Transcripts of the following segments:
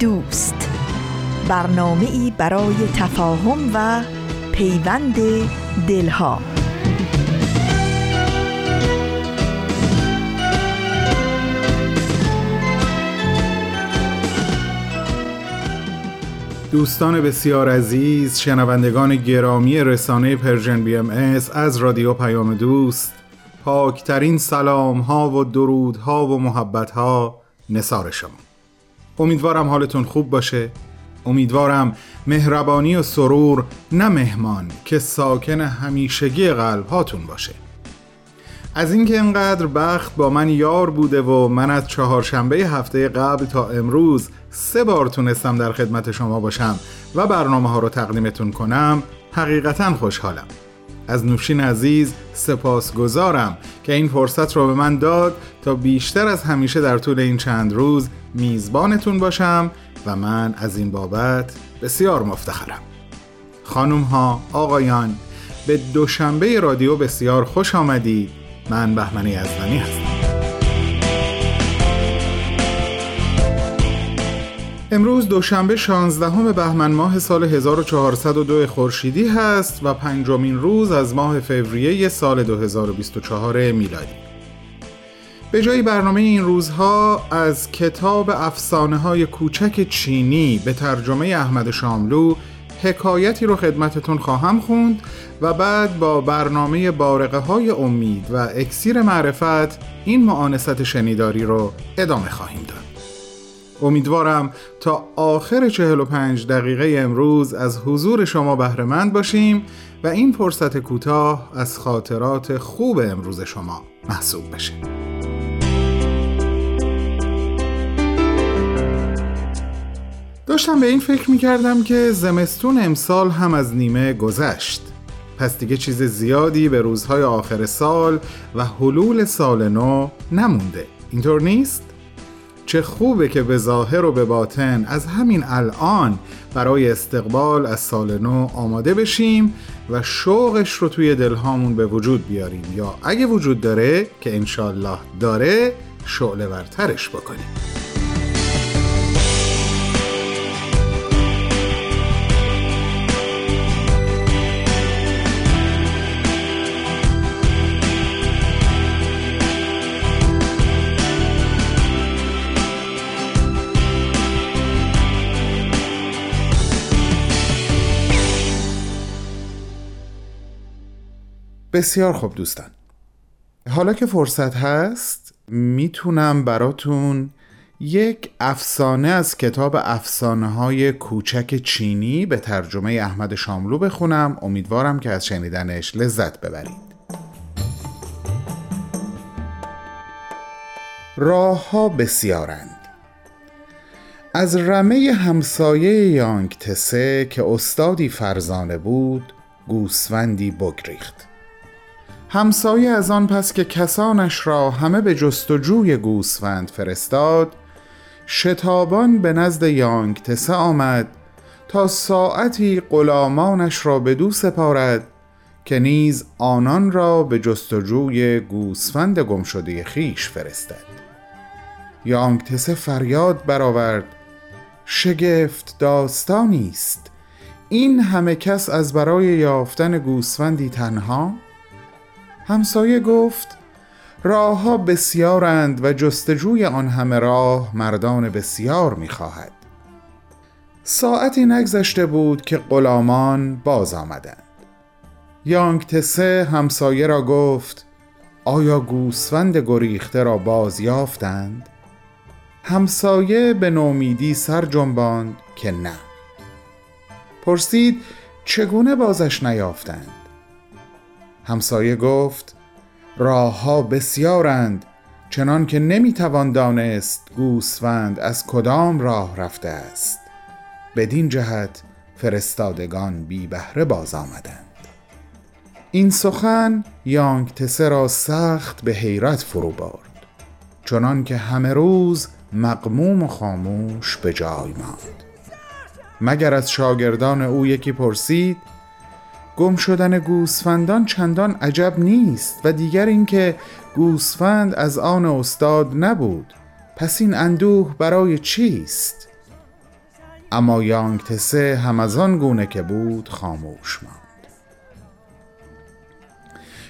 دوست. برنامه ای برای تفاهم و پیوند دلها. دوستان بسیار عزیز شنوندگان گرامی رسانه Persian BMS رادیو پیام دوست پاکترین سلام ها و درود ها و محبت ها نصار شما. امیدوارم حالتون خوب باشه. امیدوارم مهربانی و سرور نه مهمان که ساکن همیشگی قلب هاتون باشه. از اینکه انقدر بخت با من یار بوده و من از چهارشنبه هفته قبل تا امروز سه بار تونستم در خدمت شما باشم و برنامه ها رو تقدیمتون کنم حقیقتا خوشحالم. از نوشین عزیز سپاسگزارم که این فرصت رو به من داد تا بیشتر از همیشه در طول این چند روز میزبانتون باشم و من از این بابت بسیار مفتخرم. خانم ها آقایان به دوشنبه رادیو بسیار خوش آمدید. من بهمنی ازدانی هستم. امروز دوشنبه 16 بهمن ماه سال 1402 خورشیدی هست و پنجمین روز از ماه فوریه سال 2024 میلادی. به جای برنامه این روزها از کتاب افسانه های کوچک چینی به ترجمه احمد شاملو حکایتی رو خدمتتون خواهم خوند و بعد با برنامه بارقه های امید و اکسیر معرفت این معانست شنیداری رو ادامه خواهیم داد. امیدوارم تا آخر 45 دقیقه امروز از حضور شما بهرهمند باشیم و این فرصت کوتاه از خاطرات خوب امروز شما محسوب بشه. داشتم به این فکر می کردم که زمستون امسال هم از نیمه گذشت پس دیگه چیز زیادی به روزهای آخر سال و حلول سال نو نمونده اینطور نیست؟ چه خوبه که به ظاهر و به باطن از همین الان برای استقبال از سال نو آماده بشیم و شوقش رو توی دلهامون به وجود بیاریم. یا اگه وجود داره که انشالله داره شعله ورترش بکنیم. بسیار خوب دوستان. حالا که فرصت هست می‌تونم براتون یک افسانه از کتاب افسانه های کوچک چینی به ترجمه احمد شاملو بخونم. امیدوارم که از شنیدنش لذت ببرید. راه ها بسیارند. از رمه همسایه یانگ تسه که استادی فرزانه بود گوسفندی بگریخت. همسایه از آن پس که کسانش را همه به جستجوی گوسفند فرستاد شتابان به نزد یانگتسه آمد تا ساعتی غلامانش را به دو سپارد که نیز آنان را به جستجوی گوسفند گمشده خیش فرستد. یانگتسه فریاد برآورد شگفت داستانی است. این همه کس از برای یافتن گوسفندی تنها؟ همسایه گفت راهها بسیارند و جستجوی آن همه راه مردان بسیار می‌خواهد ساعتی نگذشته بود که غلامان باز آمدند یانگ تسه همسایه را گفت آیا گوسفند گریخته را باز یافتند؟ همسایه به نومیدی سر جنباند که نه پرسید چگونه بازش نیافتند؟ همسایه گفت راه ها بسیارند چنان که نمی‌توان دانست گوسفند از کدام راه رفته است. بدین جهت فرستادگان بی بهره باز آمدند. این سخن یانگ تسه را سخت به حیرت فرو برد چنان که همه روز مقموم و خاموش به جای ماند. مگر از شاگردان او یکی پرسید گم شدن گوسفندان چندان عجب نیست و دیگر اینکه گوسفند از آن استاد نبود. پس این اندوه برای چیست؟ اما یانگ تسه هم از آن گونه که بود خاموش ماند.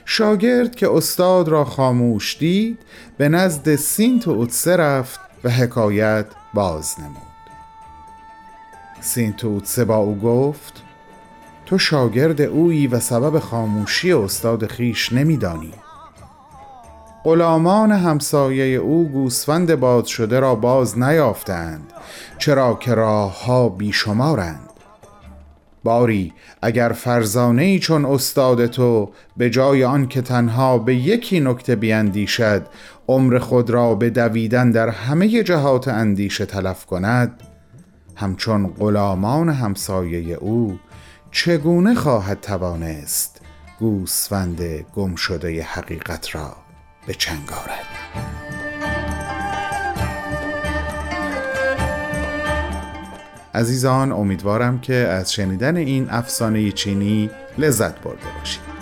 شاگرد که استاد را خاموش دید به نزد سینت و اوتسه رفت و حکایت باز نمود. سینت و اوتسه با او گفت تو شاگرد اویی و سبب خاموشی استاد خویش نمیدانی. غلامان همسایه او گوسفند یاد شده را باز نیافتند چرا که راه ها بیشمارند. باری اگر فرزانه ای چون استاد تو به جای آن که تنها به یکی نکته بیندیشد عمر خود را به دویدن در همه جهات اندیشه تلف کند همچون غلامان همسایه او چگونه خواهد توانست گوسفند گم شده حقیقت را به چنگ آرد؟ عزیزان امیدوارم که از شنیدن این افسانه چینی لذت برده باشید.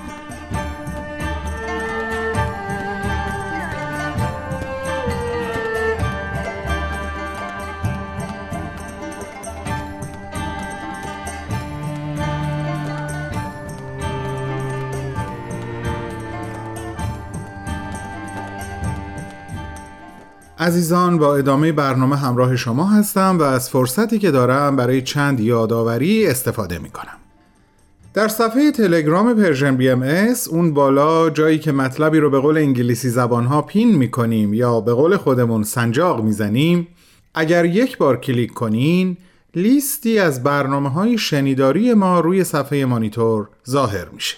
عزیزان با ادامه برنامه همراه شما هستم و از فرصتی که دارم برای چند یادآوری استفاده می کنم. در صفحه تلگرام Persian BMS اون بالا جایی که مطلبی رو به قول انگلیسی زبانها pin می کنیم یا به قول خودمون سنجاق می زنیم اگر یک بار کلیک کنین لیستی از برنامه های شنیداری ما روی صفحه مانیتور ظاهر میشه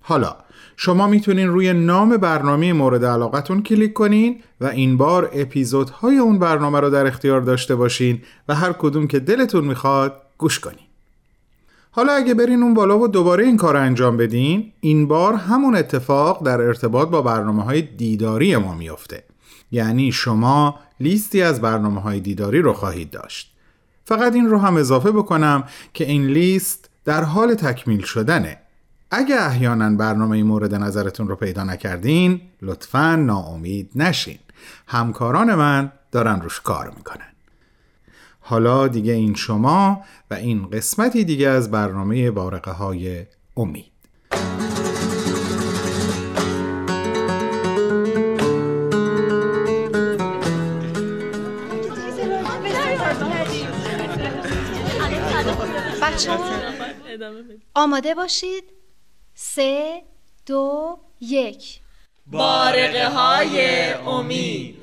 حالا شما می‌تونین روی نام برنامه مورد علاقتون کلیک کنین و این بار اپیزودهای اون برنامه رو در اختیار داشته باشین و هر کدوم که دلتون می‌خواد گوش کنین. حالا اگه برین اون بالا و دوباره این کار انجام بدین این بار همون اتفاق در ارتباط با برنامه های دیداری ما میافته یعنی شما لیستی از برنامه های دیداری رو خواهید داشت. فقط این رو هم اضافه بکنم که این لیست در حال تکمیل شدنه. اگه احیانا برنامه مورد نظرتون رو پیدا نکردین لطفا ناامید نشین. همکاران من دارن روش کار می‌کنن. حالا دیگه این شما و این قسمتی دیگه از برنامه بارقه های امید آماده باشید. سه دو یک. بارقه های امید.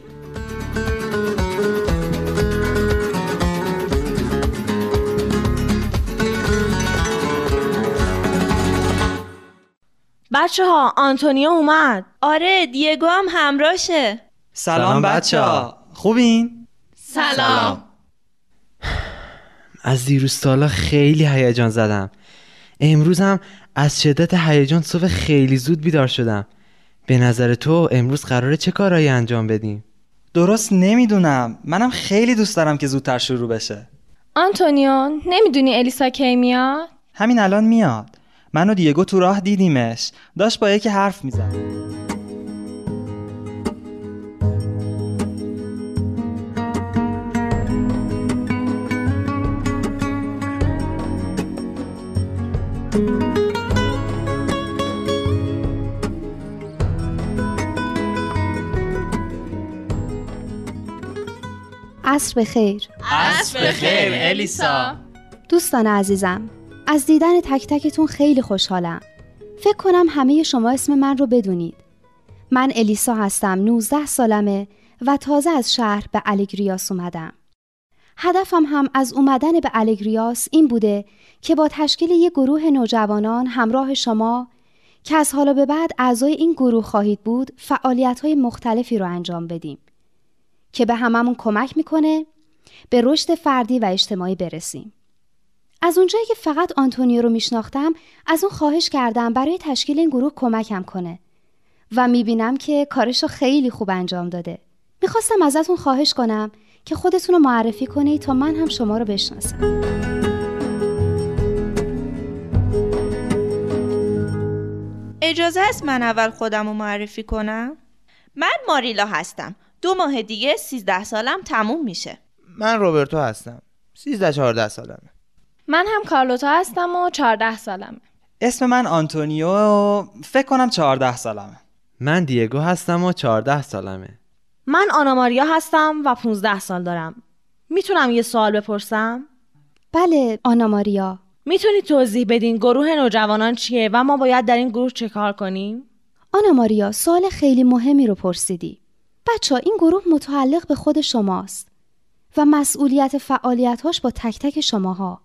بچه ها آنتونیو اومد. آره دیگو هم همراشه سلام بچه ها خوبین؟ سلام. از دیروز تا خیلی هیجان زدم. امروز هم از شدت هیجان صبح خیلی زود بیدار شدم. به نظر تو امروز قراره چه کارهایی انجام بدیم؟ درست نمی‌دونم. منم خیلی دوست دارم که زودتر شروع بشه. آنتونیو نمی‌دونی الیسا کی میاد؟ همین الان میاد. من و دیگو تو راه دیدیمش. داشت با یکی حرف می‌زد. عصر بخیر. عصر بخیر الیسا. دوستان عزیزم از دیدن تک تکتون خیلی خوشحالم. فکر کنم همه شما اسم من رو بدونید. من الیسا هستم 19 سالمه و تازه از شهر به الگریاس اومدم. هدفم هم از اومدن به الگریاس این بوده که با تشکیل یک گروه نوجوانان همراه شما که از حالا به بعد اعضای این گروه خواهید بود فعالیت های مختلفی رو انجام بدیم. که به هممون کمک می‌کنه به رشد فردی و اجتماعی برسیم. از اونجایی که فقط آنتونیو رو میشناختم از اون خواهش کردم برای تشکیل این گروه کمکم کنه و می‌بینم که کارش رو خیلی خوب انجام داده. می‌خواستم ازتون خواهش کنم که خودتون رو معرفی کنید تا من هم شما رو بشناسم. اجازه است من اول خودم رو معرفی کنم؟ من ماریلا هستم. دو ماه دیگه 13 سالم تموم میشه. من روبرتو هستم. 13 14 سالمه. من هم کارلوتا هستم و 14 سالمه. اسم من آنتونیو و فکر کنم 14 سالمه. من دیگو هستم و 14 سالمه. من آنا ماریا هستم و 15 سال دارم. می‌تونم یه سوال بپرسم؟ بله آنا ماریا. می‌تونی توضیح بدین گروه نوجوانان چیه و ما باید در این گروه چه کار کنیم؟ آنا ماریا سوال خیلی مهمی رو پرسیدی. بچه این گروه متعلق به خود شماست و مسئولیت فعالیتاش با تک تک شماها.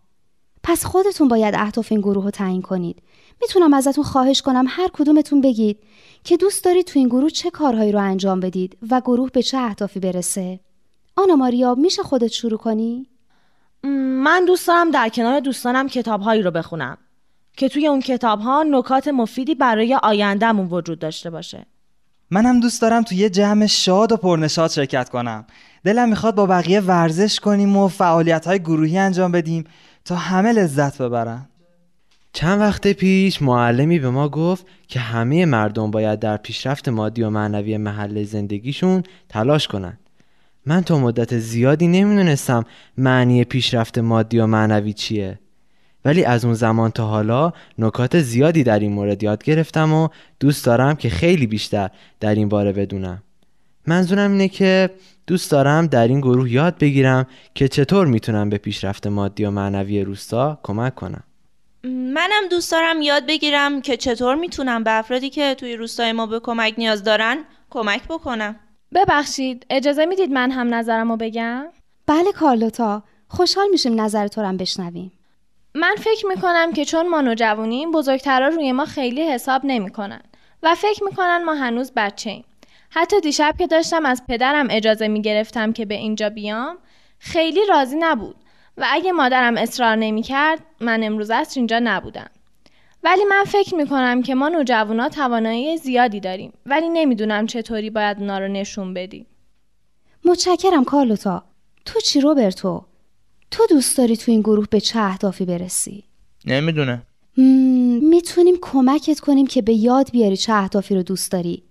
پس خودتون باید اهداف این گروه رو تعیین کنید. می‌تونم ازتون خواهش کنم هر کدومتون بگید که دوست دارید تو این گروه چه کارهایی رو انجام بدید و گروه به چه اهدافی برسه. آنا ماریا میشه خودت شروع کنی؟ من دوست دارم در کنار دوستانم کتابهایی رو بخونم که توی اون کتابها نکات مفیدی برای آیندهمون وجود داشته باشه. من هم دوست دارم توی یه جمع شاد و پرنشاد شرکت کنم. دلم می‌خواد با بقیه ورزش کنیم و فعالیت های گروهی انجام بدیم تا همه لذت ببرن. چند وقت پیش معلمی به ما گفت که همه مردم باید در پیشرفت مادی و معنوی محل زندگیشون تلاش کنند. من تا مدت زیادی نمی‌دونستم معنی پیشرفت مادی و معنوی چیه ولی از اون زمان تا حالا نکات زیادی در این مورد یاد گرفتم و دوست دارم که خیلی بیشتر در این باره بدونم. منظورم اینه که دوست دارم در این گروه یاد بگیرم که چطور می‌تونم به پیشرفت مادی و معنوی روستا کمک کنم. منم دوست دارم یاد بگیرم که چطور می‌تونم به افرادی که توی روستای ما به کمک نیاز دارن کمک بکنم. ببخشید اجازه می‌دید من هم نظرمو بگم؟ بله کارلوتا خوشحال میشیم نظر تو هم بشنویم. من فکر می‌کنم که چون ما نوجوانیم بزرگترا روی ما خیلی حساب نمی‌کنن و فکر می‌کنن ما هنوز بچه ایم. حتی دیشب که داشتم از پدرم اجازه می‌گرفتم که به اینجا بیام خیلی راضی نبود و اگه مادرم اصرار نمی‌کرد من امروز از اینجا نبودم. ولی من فکر می‌کنم که ما نوجوانا توانایی زیادی داریم ولی نمی‌دونم چطوری باید اونا رو نشون بدیم. متشکرم کارلوتا. تو چی روبرتو؟ تو دوست داری تو این گروه به چه اهدافی برسی؟ نمی‌دونه. می‌تونیم کمکت کنیم که به یاد بیاری چه اهدافی رو دوست داری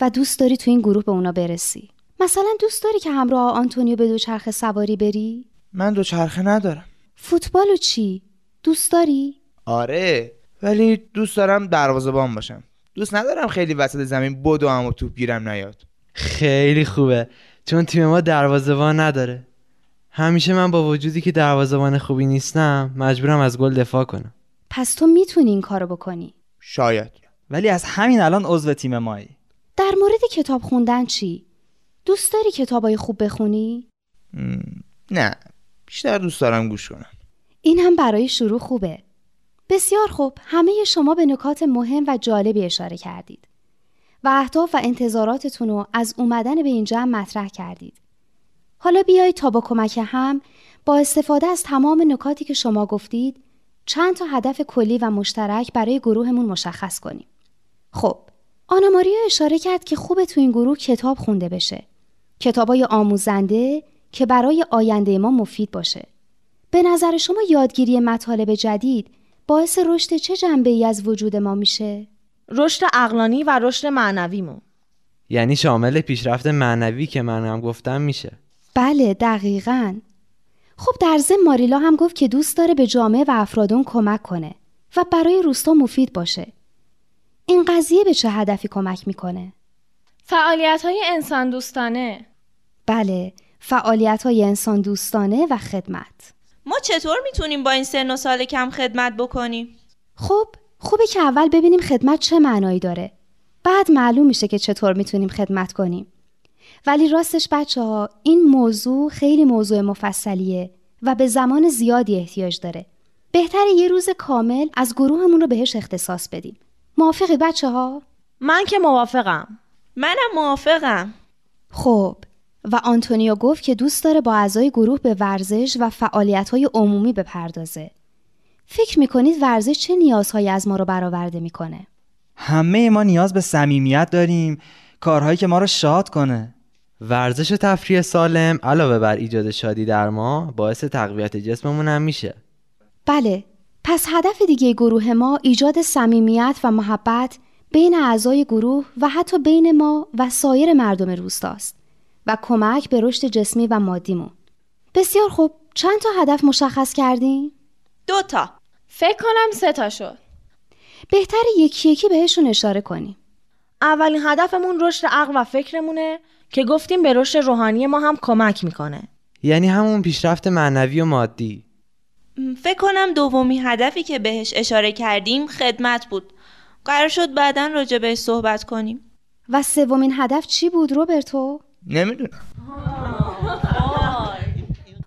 و دوست داری تو این گروه به اونا برسی. مثلا دوست داری که همراه آنتونیو به دوچرخه سواری بری؟ من دوچرخه ندارم. فوتبال و چی؟ دوست داری؟ آره ولی دوست دارم دروازه‌بان باشم دوست ندارم خیلی وسط زمین بدو و توپ گیرم نیاد خیلی خوبه چون تیم ما دروازه‌بان نداره همیشه من با وجودی که دروازه‌بان خوبی نیستم مجبورم از گل دفاع کنم. پس تو می‌تونی این کارو بکنی؟ شاید. ولی از همین الان عضو تیم مایی. در مورد کتاب خوندن چی؟ دوست داری کتابای خوب بخونی؟ نه. بیشتر دوست دارم گوش کنم. این هم برای شروع خوبه. بسیار خوب. همه شما به نکات مهم و جالبی اشاره کردید. و اهداف و انتظاراتتون رو از اومدن به این جمع مطرح کردید. حالا بیایید تا با کمک هم با استفاده از تمام نکاتی که شما گفتید چند تا هدف کلی و مشترک برای گروهمون مشخص کنیم. خب آنا ماریا اشاره کرد که خوبه تو این گروه کتاب خونده بشه. کتابای آموزنده که برای آینده ما مفید باشه. به نظر شما یادگیری مطالب جدید باعث رشد چه جنبه ای از وجود ما میشه؟ رشد اقلانی و رشد معنویمون. یعنی شامل پیشرفت معنوی که من هم گفتم میشه. بله دقیقا. خب در ضمن ماریلا هم گفت که دوست داره به جامعه و افرادون کمک کنه و برای روستا مفید باشه. این قضیه به چه هدفی کمک می‌کنه؟ فعالیت های انسان دوستانه. بله فعالیت های انسان دوستانه و خدمت. ما چطور می‌تونیم با این سن و سال کم خدمت بکنیم؟ خب خوبه که اول ببینیم خدمت چه معنایی داره. بعد معلوم میشه که چطور می‌تونیم خدمت کنیم. ولی راستش بچه ها این موضوع خیلی موضوع مفصلیه و به زمان زیادی احتیاج داره بهتره یه روز کامل از گروهمون رو بهش اختصاص بدیم موافقید بچه ها؟ من که موافقم منم موافقم خب و آنتونیو گفت که دوست داره با اعضای گروه به ورزش و فعالیت های عمومی بپردازه. فکر می‌کنید ورزش چه نیازهایی از ما رو برآورده می‌کنه؟ همه ما نیاز به صمیمیت داریم کارهایی که ما رو شاد کنه ورزش و تفریح سالم علاوه بر ایجاد شادی در ما باعث تقویت جسممون هم میشه. بله پس هدف دیگه گروه ما ایجاد صمیمیت و محبت بین اعضای گروه و حتی بین ما و سایر مردم روستاست و کمک به رشد جسمی و مادیمون. بسیار خوب چند تا هدف مشخص کردین؟ دو تا. فکر کنم سه تا شد. بهتر یکی یکی بهشون اشاره کنیم. اولین هدفمون رشد عقل و فکرمونه. که گفتیم به رشد روحانی ما هم کمک می‌کنه. یعنی همون پیشرفت معنوی و مادی. فکر کنم دومی هدفی که بهش اشاره کردیم خدمت بود. قرار شد بعدا راجع بهش صحبت کنیم. و سومین هدف چی بود روبرتو؟ نمی‌دونم.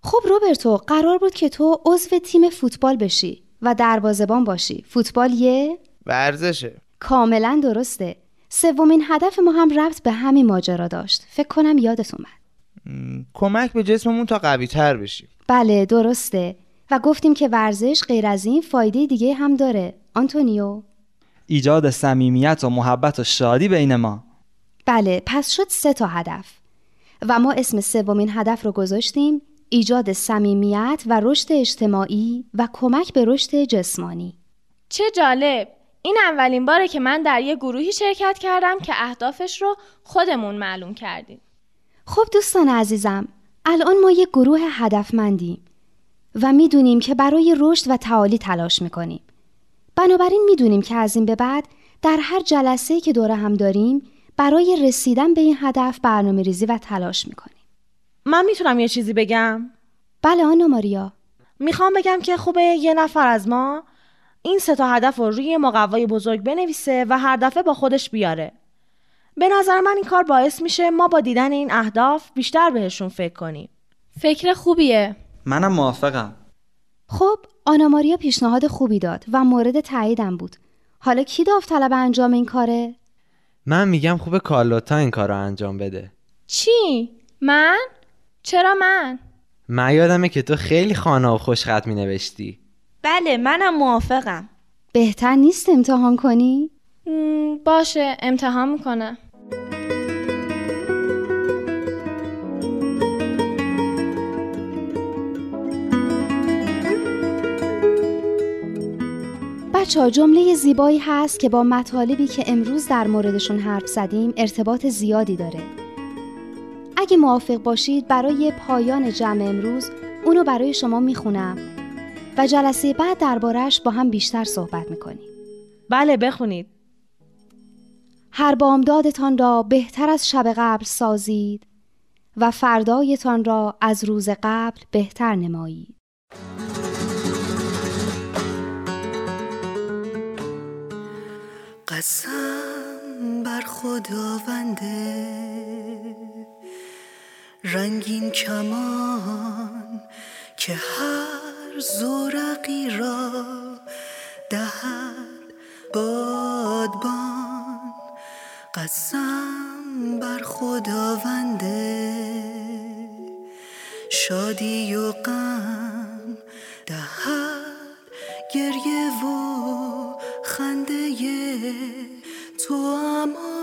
خب روبرتو قرار بود که تو عضو تیم فوتبال بشی و دروازه‌بان باشی. فوتبال یه ورزشه. کاملا درسته. سومین هدف ما هم ربط به همین ماجرا داشت. فکر کنم یادت اومد. کمک به جسممون تا قوی تر بشیم. بله درسته. و گفتیم که ورزش غیر از این فایده دیگه هم داره. آنتونیو. ایجاد صمیمیت و محبت و شادی بین ما. بله پس شد سه تا هدف. و ما اسم سومین هدف رو گذاشتیم ایجاد صمیمیت و رشد اجتماعی و کمک به رشد جسمانی. چه جالب! این اولین باره که من در یه گروهی شرکت کردم که اهدافش رو خودمون معلوم کردیم. خب دوستان عزیزم الان ما یک گروه هدفمندیم و می‌دونیم که برای رشد و تعالی تلاش می‌کنیم. بنابراین می‌دونیم که از این به بعد در هر جلسه که دوره هم داریم برای رسیدن به این هدف برنامه ریزی و تلاش می‌کنیم. من می‌تونم یه چیزی بگم؟ بله آنا ماریا. می‌خوام بگم که خوبه یه نفر از ما این سه تا هدف رو روی مقوای بزرگ بنویسه و هر دفعه با خودش بیاره. به نظر من این کار باعث میشه ما با دیدن این اهداف بیشتر بهشون فکر کنیم. فکر خوبیه. منم موافقم. خب آنا ماریا پیشنهاد خوبی داد و مورد تاییدم بود. حالا کی داوطلب انجام این کاره؟ من میگم خوب کارلوتا این کار رو انجام بده. چی؟ من؟ چرا من؟ من یادمه که تو خیلی خانه و خوشخط می نوشتی بله منم موافقم. بهتر نیست امتحان کنی؟ باشه امتحان می‌کنم. بچه ها جمله زیبایی هست که با مطالبی که امروز در موردشون حرف زدیم ارتباط زیادی داره. اگه موافق باشید برای پایان جمع امروز اونو برای شما می‌خونم. و جلسه بعد دربارش با هم بیشتر صحبت می‌کنیم. بله بخونید. هر بامدادتان را بهتر از شب قبل سازید و فردایتان را از روز قبل بهتر نمایید. قسم بر خداونده رنگین کمان که هر زورقی را دهد بادبان. قسم بر خداونده شادی و غم دهد گریه و خنده تو اما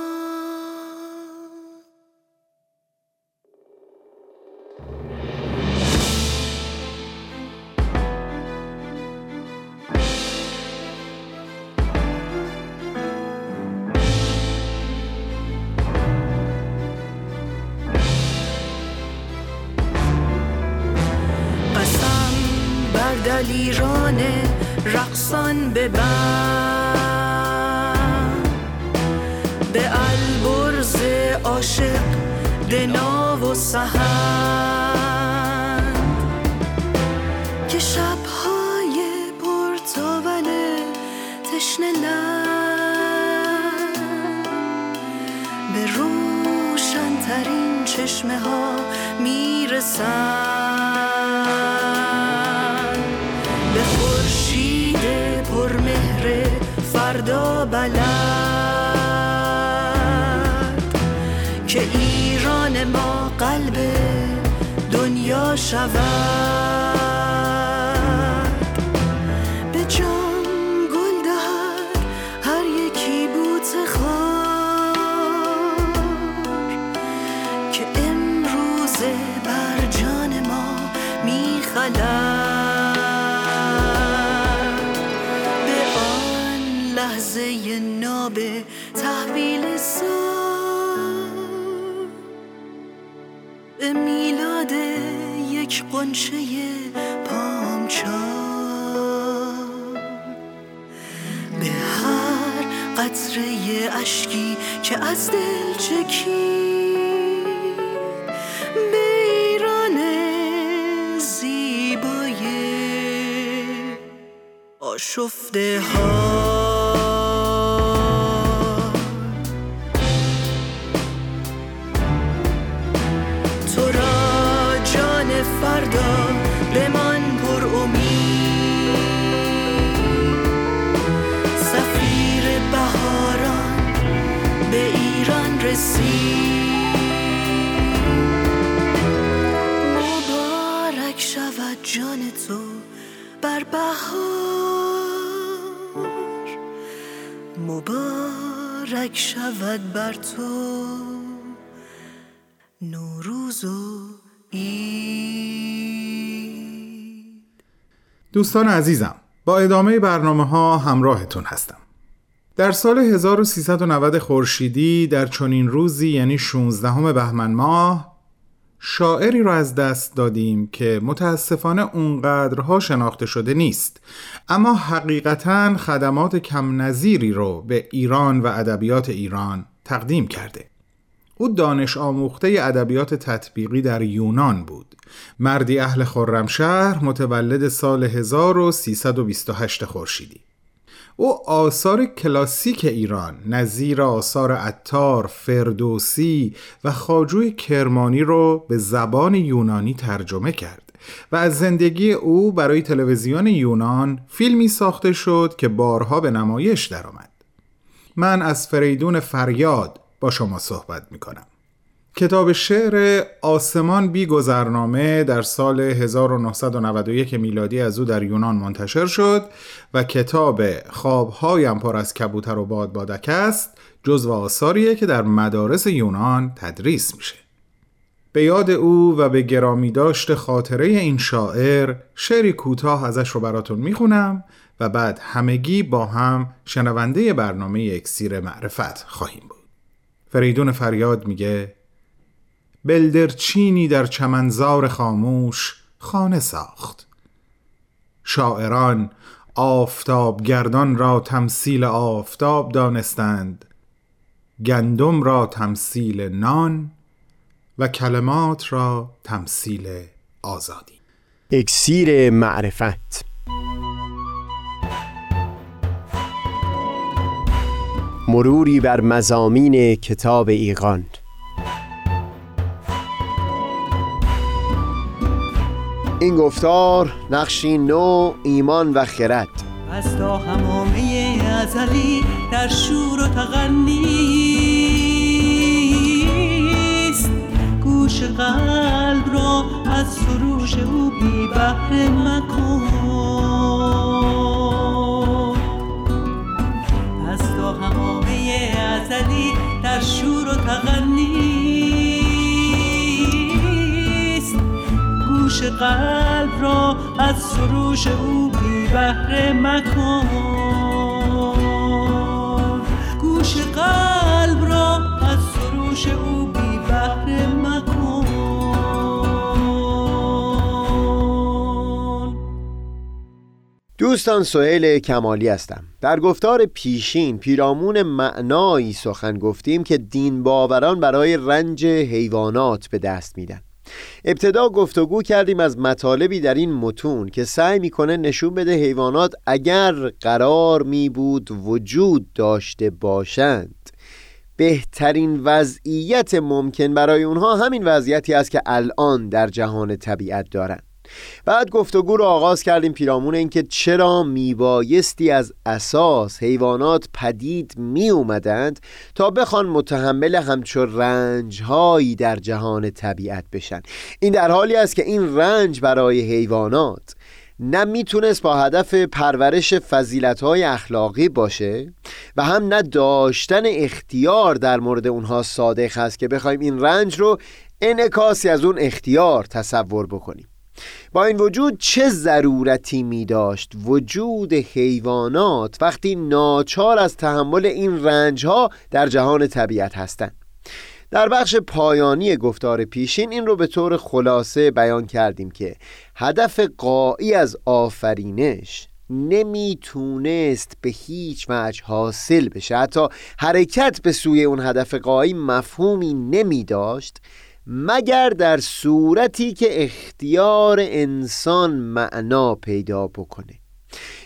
سهند که شبهای پرتاون تشنه به روشنترین چشمه ها می‌رسند قلب دنیا شود. به جان گل دهد هر یکی بوت خار که امروزه بر جان ما میخلد. هر قطره اشکی که از دل چکید به ایران زیبای آشفته ها. مبارک شود بر تو نوروز و عید. دوستان عزیزم با ادامه برنامه ها همراهتون هستم. در سال 1390 خورشیدی در چنین روزی یعنی 16 بهمن ماه شاعری را از دست دادیم که متاسفانه اونقدرها شناخته شده نیست. اما حقیقتا خدمات کم نظیری رو به ایران و ادبیات ایران تقدیم کرده. او دانش آموخته ادبیات تطبیقی در یونان بود. مردی اهل خرمشهر متولد سال 1328 خورشیدی. او آثار کلاسیک ایران نظیر آثار عطار، فردوسی و خاجوی کرمانی رو به زبان یونانی ترجمه کرد و از زندگی او برای تلویزیون یونان فیلمی ساخته شد که بارها به نمایش درآمد. من از فریدون فریاد با شما صحبت می کنم. کتاب شعر آسمان بی گذرنامه در سال 1991 میلادی از او در یونان منتشر شد و کتاب خوابهایم پر از کبوتر و بادبادک است جزو آثاریه که در مدارس یونان تدریس میشه. به یاد او و به گرامی داشت خاطره این شاعر شعری کوتاه ازش رو براتون می‌خونم و بعد همگی با هم شنونده برنامه اکسیر معرفت خواهیم بود. فریدون فریاد میگه بلدرچینی در چمنزار خاموش خانه ساخت. شاعران آفتابگردان را تمثیل آفتاب دانستند گندم را تمثیل نان و کلمات را تمثیل آزادی. اکسیر معرفت. مروری بر مزامین کتاب ایقان این گفتار نقشی نو ایمان و خرد. از تا همامه ازلی در شور و تغنیست گوش قلب را از سروش او بی بهره مکن. از تا همامه ازلی در شور و تغنیست قلب را از سروش او بی بهره مکن. گوش قلب را از سروش او بی بهره مکن. دوستان سهیل کمالی هستم. در گفتار پیشین پیرامون معنایی سخن گفتیم که دین باوران برای رنج حیوانات به دست میدن. ابتدا گفتگو کردیم از مطالبی در این متون که سعی می‌کنه نشون بده حیوانات اگر قرار می بود وجود داشته باشند. بهترین وضعیت ممکن برای اونها همین وضعیتی است که الان در جهان طبیعت دارند. بعد گفتگو رو آغاز کردیم پیرامون اینکه چرا میبایستی از اساس حیوانات پدید می اومدند تا بخوان متحمل همچو رنجهایی در جهان طبیعت بشن. این در حالی است که این رنج برای حیوانات نه می‌تونست با هدف پرورش فضیلتهای اخلاقی باشه و هم نه داشتن اختیار در مورد اونها صادق هست که بخوایم این رنج رو انعکاسی از اون اختیار تصور بکنیم. با این وجود چه ضرورتی می داشت وجود حیوانات وقتی ناچار از تحمل این رنج ها در جهان طبیعت هستند؟ در بخش پایانی گفتار پیشین این رو به طور خلاصه بیان کردیم که هدف قایی از آفرینش نمی‌تونست به هیچ وجه حاصل بشه. حتی حرکت به سوی اون هدف قایی مفهومی نمی داشت. مگر در صورتی که اختیار انسان معنا پیدا بکنه.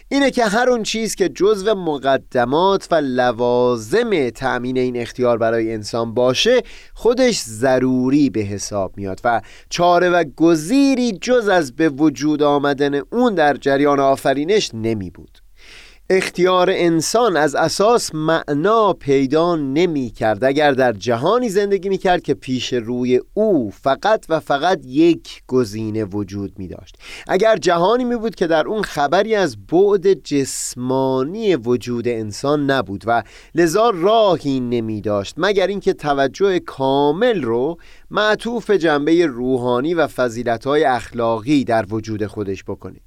اینه که هر اون چیز که جزو مقدمات و لوازم تأمین این اختیار برای انسان باشه خودش ضروری به حساب میاد و چاره و گزیری جز از به وجود آمدن اون در جریان آفرینش نمی بود اختیار انسان از اساس معنا پیدا نمی کرد اگر در جهانی زندگی می کرد که پیش روی او فقط و فقط یک گزینه وجود می داشت اگر جهانی می بود که در اون خبری از بعد جسمانی وجود انسان نبود و لذا راهی نمی داشت مگر اینکه توجه کامل رو معطوف جنبه روحانی و فضیلتهای اخلاقی در وجود خودش بکنه.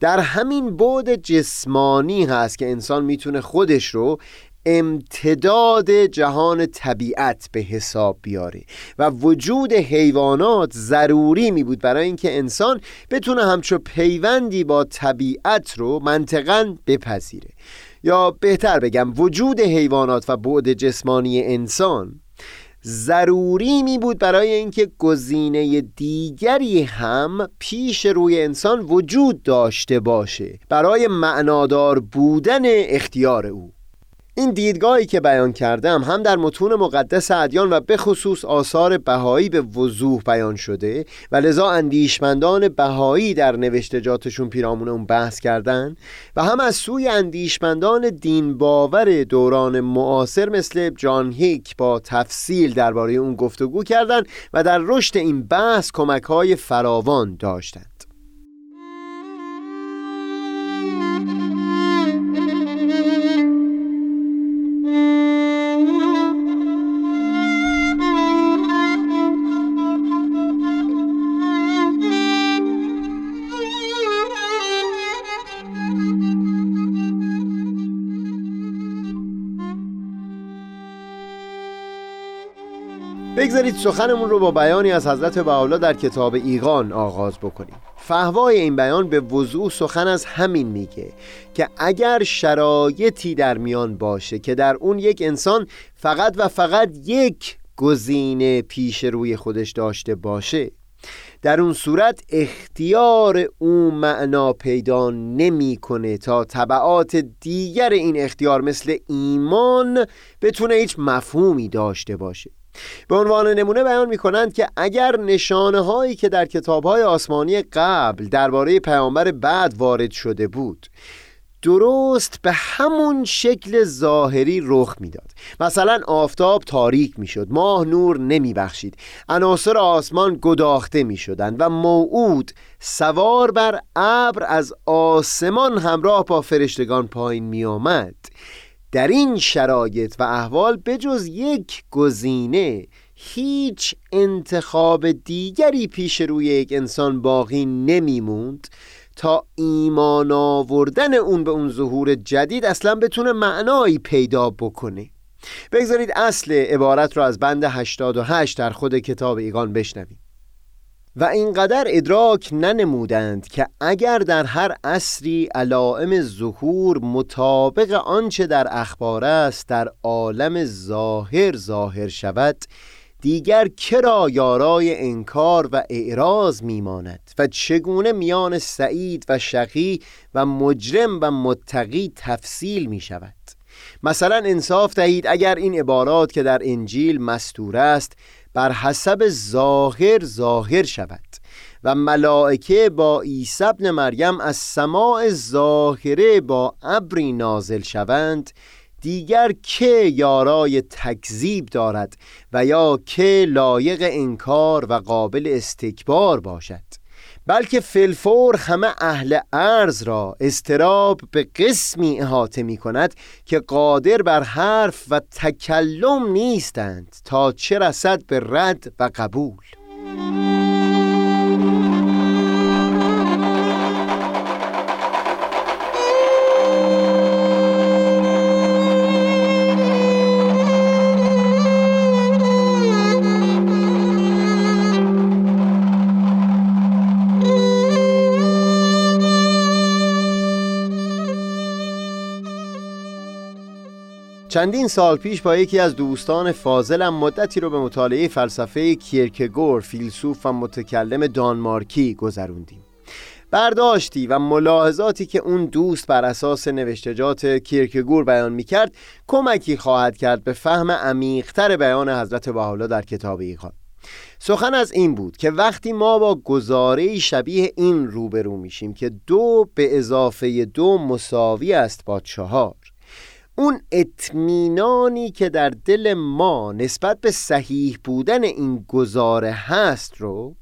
در همین بعد جسمانی هست که انسان می‌تونه خودش رو امتداد جهان طبیعت به حساب بیاره و وجود حیوانات ضروری می بود برای اینکه انسان بتونه همچو پیوندی با طبیعت رو منطقا بپذیره. یا بهتر بگم وجود حیوانات و بعد جسمانی انسان ضروری می بود برای اینکه گزینه دیگری هم پیش روی انسان وجود داشته باشه برای معنادار بودن اختیار او. این دیدگاهی که بیان کردم هم در متون مقدس ادیان و به خصوص آثار بهایی به وضوح بیان شده و لذا اندیشمندان بهایی در نوشتجاتشون پیرامون اون بحث کردن و هم از سوی اندیشمندان دین باور دوران معاصر مثل جان هیک با تفصیل درباره اون گفتگو کردن و در رشد این بحث کمک های فراوان داشتند بگذارید سخنمون رو با بیانی از حضرت بهاءالله در کتاب ایقان آغاز بکنیم. فهوای این بیان به وضوح سخن از همین میگه که اگر شرایطی در میان باشه که در اون یک انسان فقط و فقط یک گزینه پیش روی خودش داشته باشه در اون صورت اختیار او معنا پیدا نمی‌کنه تا طبعات دیگر این اختیار مثل ایمان بتونه هیچ مفهومی داشته باشه. به عنوان نمونه بیان می کنند که اگر نشانه هایی که در کتاب های آسمانی قبل درباره پیامبر بعد وارد شده بود درست به همون شکل ظاهری رخ می‌داد. مثلا آفتاب تاریک می‌شد ماه نور نمی بخشید عناصر آسمان گداخته می شدند و موعود سوار بر ابر از آسمان همراه با فرشتگان پایین می آمد در این شرایط و احوال بجز یک گزینه هیچ انتخاب دیگری پیش روی یک انسان باقی نمیموند تا ایمان آوردن اون به اون ظهور جدید اصلا بتونه معنایی پیدا بکنه. بگذارید اصل عبارت رو از بند 88 در خود کتاب ایگان بشنویم. و اینقدر ادراک ننمودند که اگر در هر عصری علائم ظهور مطابق آنچه در اخبار است در عالم ظاهر ظاهر شود دیگر کرا یارای انکار و اعراض میماند و چگونه میان سعید و شقی و مجرم و متقی تفصیل می شود مثلا انصاف دهید اگر این عبارات که در انجیل مستور است بر حسب ظاهر ظاهر شود و ملائکه با عیسی ابن مریم از سماع ظاهره با ابری نازل شوند دیگر که یارای تکذیب دارد و یا که لایق انکار و قابل استکبار باشد. بلکه فلفور همه اهل ارز را استراب به قسمی احاطه می کند که قادر بر حرف و تکلم نیستند تا چه رسد به رد و قبول. چندین سال پیش با یکی از دوستان فاضلم مدتی رو به مطالعه فلسفه کیرکگور فیلسوف و متکلم دانمارکی گذروندیم. برداشتی و ملاحظاتی که اون دوست بر اساس نوشتجات کیرکگور بیان می‌کرد کمکی خواهد کرد به فهم عمیقتر بیان حضرت بحالا در کتاب ایقان. سخن از این بود که وقتی ما با گزاره شبیه این روبرو میشیم که دو به اضافه دو مساوی است با چهار اون اطمینانی که در دل ما نسبت به صحیح بودن این گزاره هست رو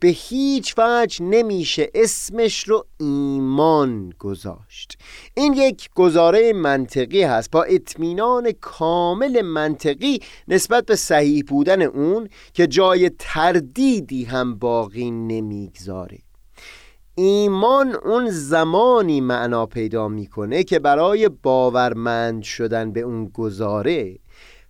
به هیچ وجه نمیشه اسمش رو ایمان گذاشت. این یک گزاره منطقی هست. با اطمینان کامل منطقی نسبت به صحیح بودن اون که جای تردیدی هم باقی نمی‌گذاره. ایمان اون زمانی معنا پیدا می‌کنه که برای باورمند شدن به اون گزاره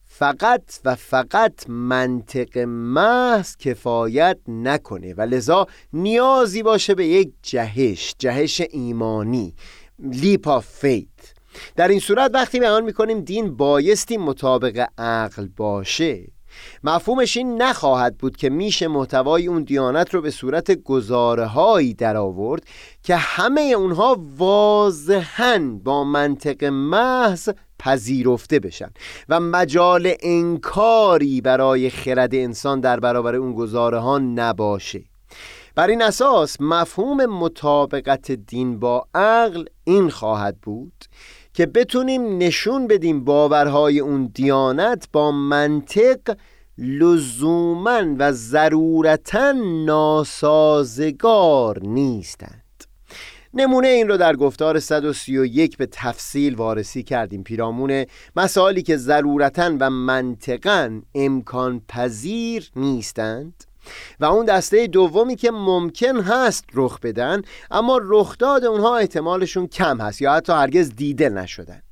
فقط و فقط منطق محض کفایت نکنه و لذا نیازی باشه به یک جهش جهش ایمانی leap of faith در این صورت وقتی بیان می‌کنیم دین بایستی مطابق عقل باشه. مفهومش این نخواهد بود که میشه محتوای اون دیانت رو به صورت گزاره هایی در آورد که همه اونها واضحا با منطق محض پذیرفته بشن و مجال انکاری برای خرد انسان در برابر اون گزاره ها نباشه. بر این اساس مفهوم مطابقت دین با عقل این خواهد بود که بتونیم نشون بدیم باورهای اون دیانت با منطق لزوما و ضرورتا ناسازگار نیستند. نمونه این رو در گفتار 131 به تفصیل وارسی کردیم. پیرامون مسائلی که ضرورتا و منطقا امکان پذیر نیستند. و اون دسته دومی که ممکن هست رخ بدن اما رخداد اونها احتمالشون کم هست یا حتی هرگز دیده نشدن.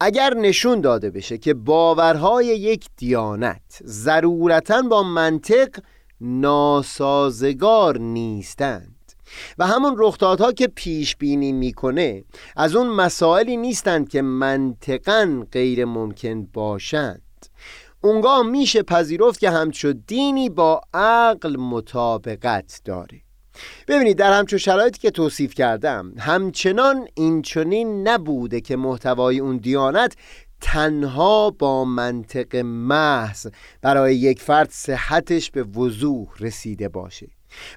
اگر نشون داده بشه که باورهای یک دیانت ضرورتا با منطق ناسازگار نیستند و همون رخدادها که پیش بینی می‌کنه از اون مسائلی نیستند که منطقا غیر ممکن باشند. اونگاه میشه پذیرفت که همچو دینی با عقل مطابقت داره ببینید در همچون شرایطی که توصیف کردم همچنان اینچنین نبوده که محتوای اون دیانت تنها با منطق محض برای یک فرد صحتش به وضوح رسیده باشه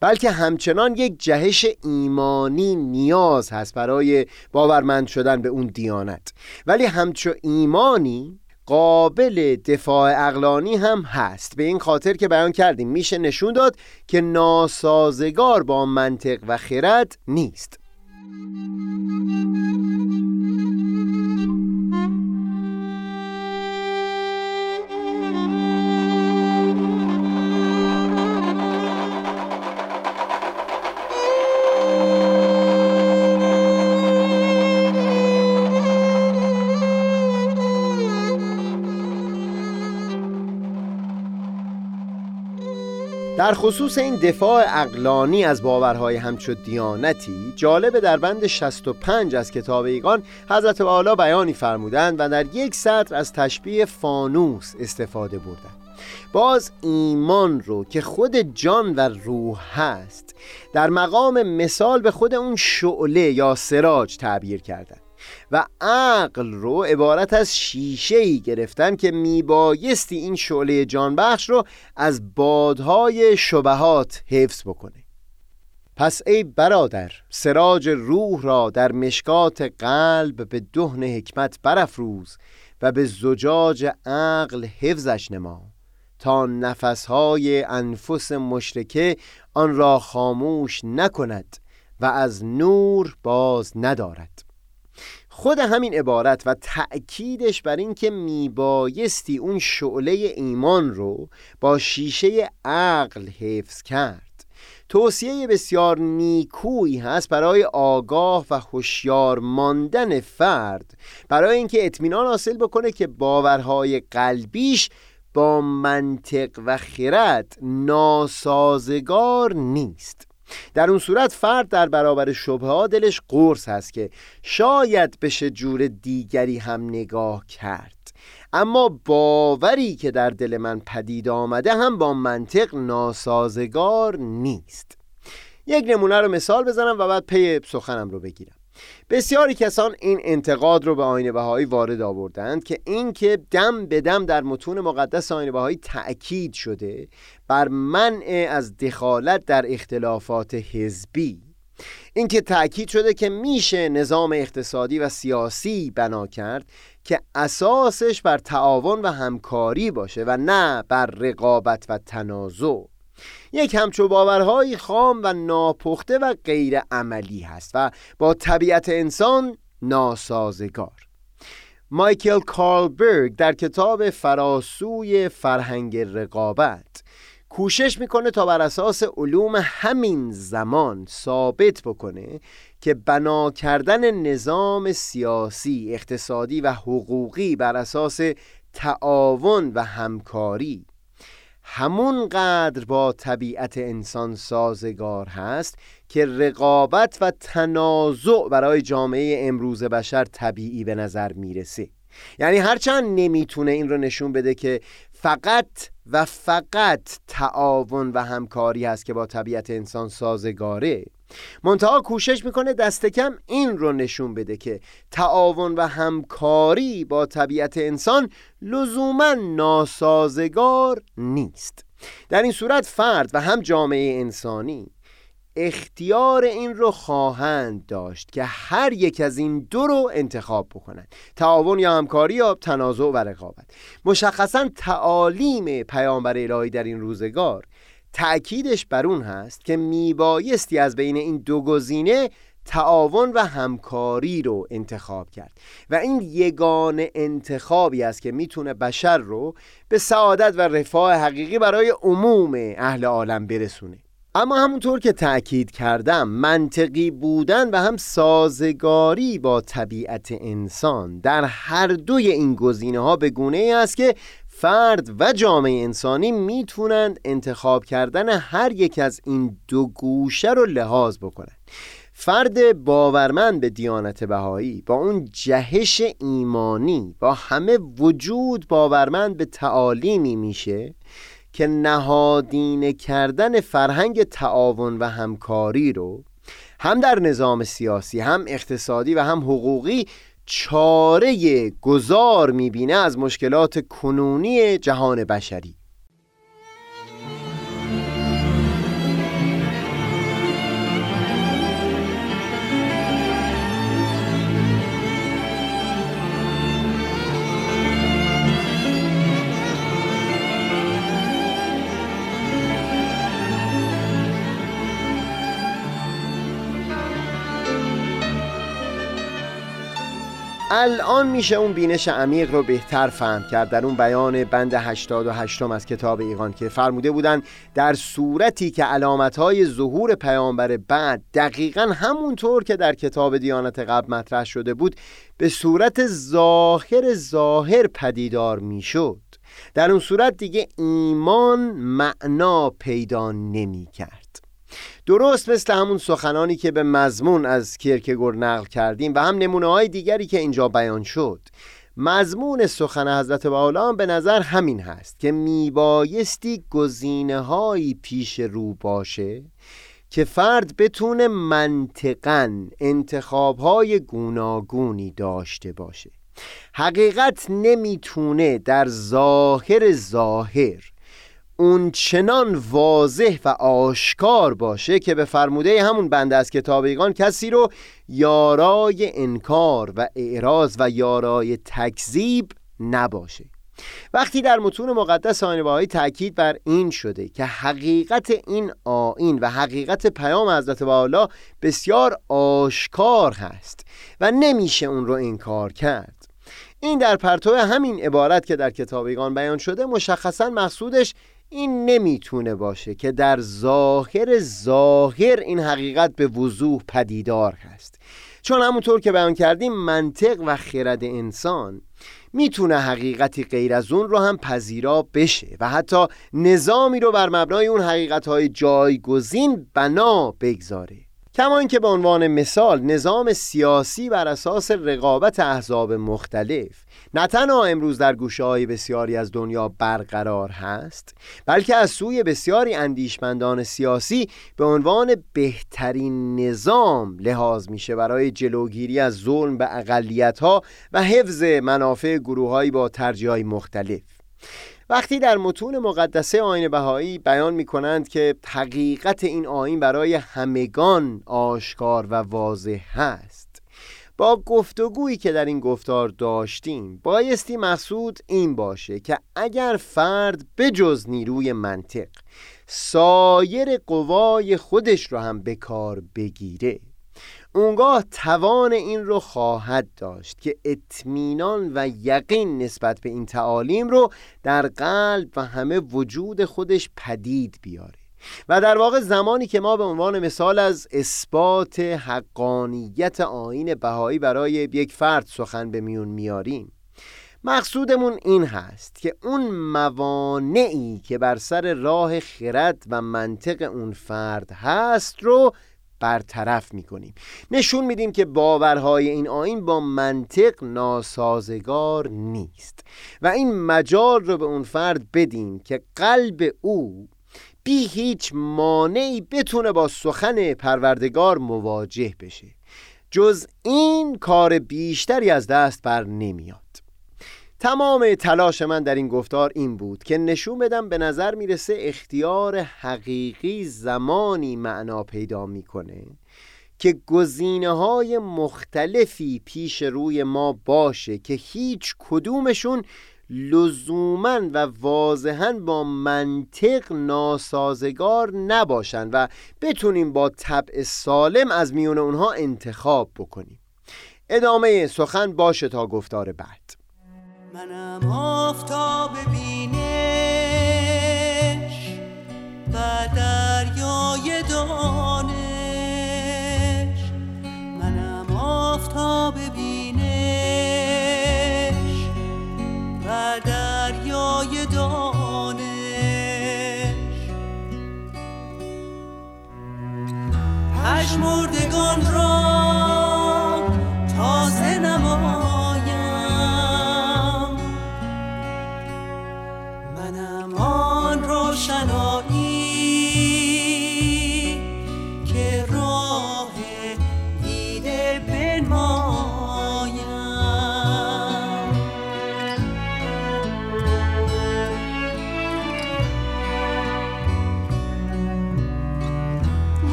بلکه همچنان یک جهش ایمانی نیاز هست برای باورمند شدن به اون دیانت. ولی همچو ایمانی قابل دفاع اقلانی هم هست. به این خاطر که بیان کردیم. میشه نشون داد که ناسازگار با منطق و خرد نیست. خصوص این دفاع اقلانی از باورهای همچو دیانتی جالب در بند 65 از کتاب ایگان حضرت والا بیانی فرمودند و در یک سطر از تشبیه فانوس استفاده بردند. باز ایمان رو که خود جان و روح هست در مقام مثال به خود اون شعله یا سراج تعبیر کردند. و عقل رو عبارت از شیشه ای گرفتن که میبایستی این شعله جانبخش رو از بادهای شبهات حفظ بکنه پس ای برادر سراج روح را در مشکات قلب به دهن حکمت برافروز و به زجاج عقل حفظش نما تا نفسهای انفس مشرکه آن را خاموش نکند و از نور باز ندارد. خود همین عبارت و تأکیدش بر اینکه میبایستی اون شعله ایمان رو با شیشه عقل حفظ کرد. توصیه بسیار نیکویی هست برای آگاه و هوشیار ماندن فرد برای اینکه اطمینان حاصل بکنه که باورهای قلبیش با منطق و خرد ناسازگار نیست. در اون صورت فرد در برابر شبه دلش قرص هست که شاید بشه جور دیگری هم نگاه کرد. اما باوری که در دل من پدید آمده هم با منطق ناسازگار نیست. یک نمونه رو مثال بزنم و بعد پی سخنم رو بگیرم. بسیاری کسان این انتقاد رو به آین بهایی وارد آوردند که این که دم به دم در متون مقدس آین بهایی تأکید شده بر منع از دخالت در اختلافات حزبی. اینکه تأکید شده که میشه نظام اقتصادی و سیاسی بنا کرد که اساسش بر تعاون و همکاری باشه و نه بر رقابت و تنازع. یک همچو باورهای خام و ناپخته و غیر عملی هست و با طبیعت انسان ناسازگار. مایکل کارلبرگ در کتاب فراسوی فرهنگ رقابت کوشش می‌کنه تا بر اساس علوم همین زمان ثابت بکنه که بنا کردن نظام سیاسی، اقتصادی و حقوقی بر اساس تعاون و همکاری همون قدر با طبیعت انسان سازگار هست که رقابت و تنازع برای جامعه امروز بشر طبیعی به نظر می‌رسه. یعنی هرچند نمی‌تونه این رو نشون بده که فقط و فقط تعاون و همکاری هست که با طبیعت انسان سازگاره منتها کوشش می‌کنه دست کم این رو نشون بده که تعاون و همکاری با طبیعت انسان لزوما ناسازگار نیست. در این صورت فرد و هم جامعه انسانی اختیار این رو خواهند داشت که هر یک از این دو رو انتخاب بکنند. تعاون یا همکاری یا تنازع و رقابت. مشخصا تعالیم پیامبر الهی در این روزگار تأکیدش بر اون هست که میبایستی از بین این دو گزینه تعاون و همکاری رو انتخاب کرد. و این یگان انتخابی است که می‌تونه بشر رو به سعادت و رفاه حقیقی برای عموم اهل عالم برسونه. اما همونطور که تأکید کردم منطقی بودن و هم سازگاری با طبیعت انسان در هر دوی این گزینه ها به گونه است که فرد و جامعه انسانی می‌تونند انتخاب کردن هر یک از این دو گوشه رو لحاظ بکنند. فرد باورمند به دیانت بهایی با اون جهش ایمانی با همه وجود باورمند به تعالیمی میشه که نهادینه کردن فرهنگ تعاون و همکاری رو هم در نظام سیاسی هم اقتصادی و هم حقوقی چاره گذار می‌بینه از مشکلات کنونی جهان بشری. الان میشه اون بینش عمیق رو بهتر فهم کرد. در اون بیان بند 88 از کتاب ایقان که فرموده بودن در صورتی که علامتهای ظهور پیامبر بعد دقیقا همونطور که در کتاب دیانت قبل مطرح شده بود به صورت ظاهر ظاهر پدیدار می‌شد. در اون صورت دیگه ایمان معنا پیدا نمی کرد درست مثل همون سخنانی که به مضمون از کرکگور نقل کردیم و هم نمونه های دیگری که اینجا بیان شد. مضمون سخن حضرت هم به نظر همین هست که میبایستی گزینه هایی پیش رو باشه که فرد بتونه منطقا انتخاب های گوناگونی داشته باشه. حقیقت نمی‌تونه در ظاهر ظاهر اون چنان واضح و آشکار باشه که به فرموده همون بنده از کتابیگان کسی رو یارای انکار و اعراض و یارای تکذیب نباشه. وقتی در متون مقدس آین بهایی تاکید بر این شده که حقیقت این آین و حقیقت پیام حضرت والا بسیار آشکار هست و نمیشه اون رو انکار کرد. این در پرتو همین عبارت که در کتابیگان بیان شده مشخصا مقصودش این نمی‌تونه باشه که در ظاهر ظاهر این حقیقت به وضوح پدیدار هست. چون همونطور که بیان کردیم منطق و خرد انسان می‌تونه حقیقتی غیر از اون رو هم پذیرا بشه و حتی نظامی رو بر مبنای اون حقیقتهای جایگزین بنا بگذاره. کما اینکه به عنوان مثال نظام سیاسی بر اساس رقابت احزاب مختلف. نه تنها امروز در گوشه های بسیاری از دنیا برقرار هست بلکه از سوی بسیاری اندیشمندان سیاسی به عنوان بهترین نظام لحاظ میشه برای جلوگیری از ظلم به اقلیت ها و حفظ منافع گروه با ترجیح مختلف. وقتی در متون مقدسه آین بهایی بیان می کنند که حقیقت این آین برای همگان آشکار و واضح هست با گفتگویی که در این گفتار داشتیم بایستی مقصود این باشه که اگر فرد بجز نیروی منطق سایر قوای خودش رو هم به کار بگیره اونگاه توان این رو خواهد داشت که اطمینان و یقین نسبت به این تعالیم رو در قلب و همه وجود خودش پدید بیاره. و در واقع زمانی که ما به عنوان مثال از اثبات حقانیت آین بهایی برای یک فرد سخن به میون میاریم مقصودمون این هست که اون موانعی که بر سر راه خرد و منطق اون فرد هست رو برطرف می‌کنیم. نشون میدیم که باورهای این آین با منطق ناسازگار نیست و این مجال رو به اون فرد بدیم که قلب او بی هیچ مانعی بتونه با سخن پروردگار مواجه بشه. جز این کار بیشتری از دست بر نمیاد. تمام تلاش من در این گفتار این بود که نشون بدم به نظر می‌رسه اختیار حقیقی زمانی معنا پیدا می‌کنه که گزینه های مختلفی پیش روی ما باشه که هیچ کدومشون لزوما و واضحا با منطق ناسازگار نباشن و بتونیم با طبع سالم از میون اونها انتخاب بکنیم. ادامه سخن باشه تا گفتار بعد. منم آفتاب بینش و دریای دانش. منم آفتاب بینش و دریای دانش. پژمردگان را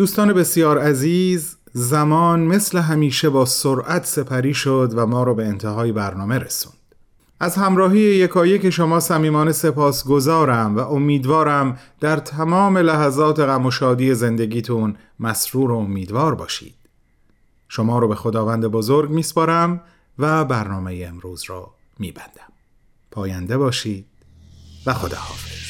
دوستان بسیار عزیز زمان مثل همیشه با سرعت سپری شد و ما رو به انتهای برنامه رسوند. از همراهی یکایک شما صمیمانه سپاس گذارم و امیدوارم در تمام لحظات غم و شادی زندگیتون مسرور و امیدوار باشید. شما رو به خداوند بزرگ میسپارم و برنامه امروز را میبندم. پاینده باشید و خداحافظ.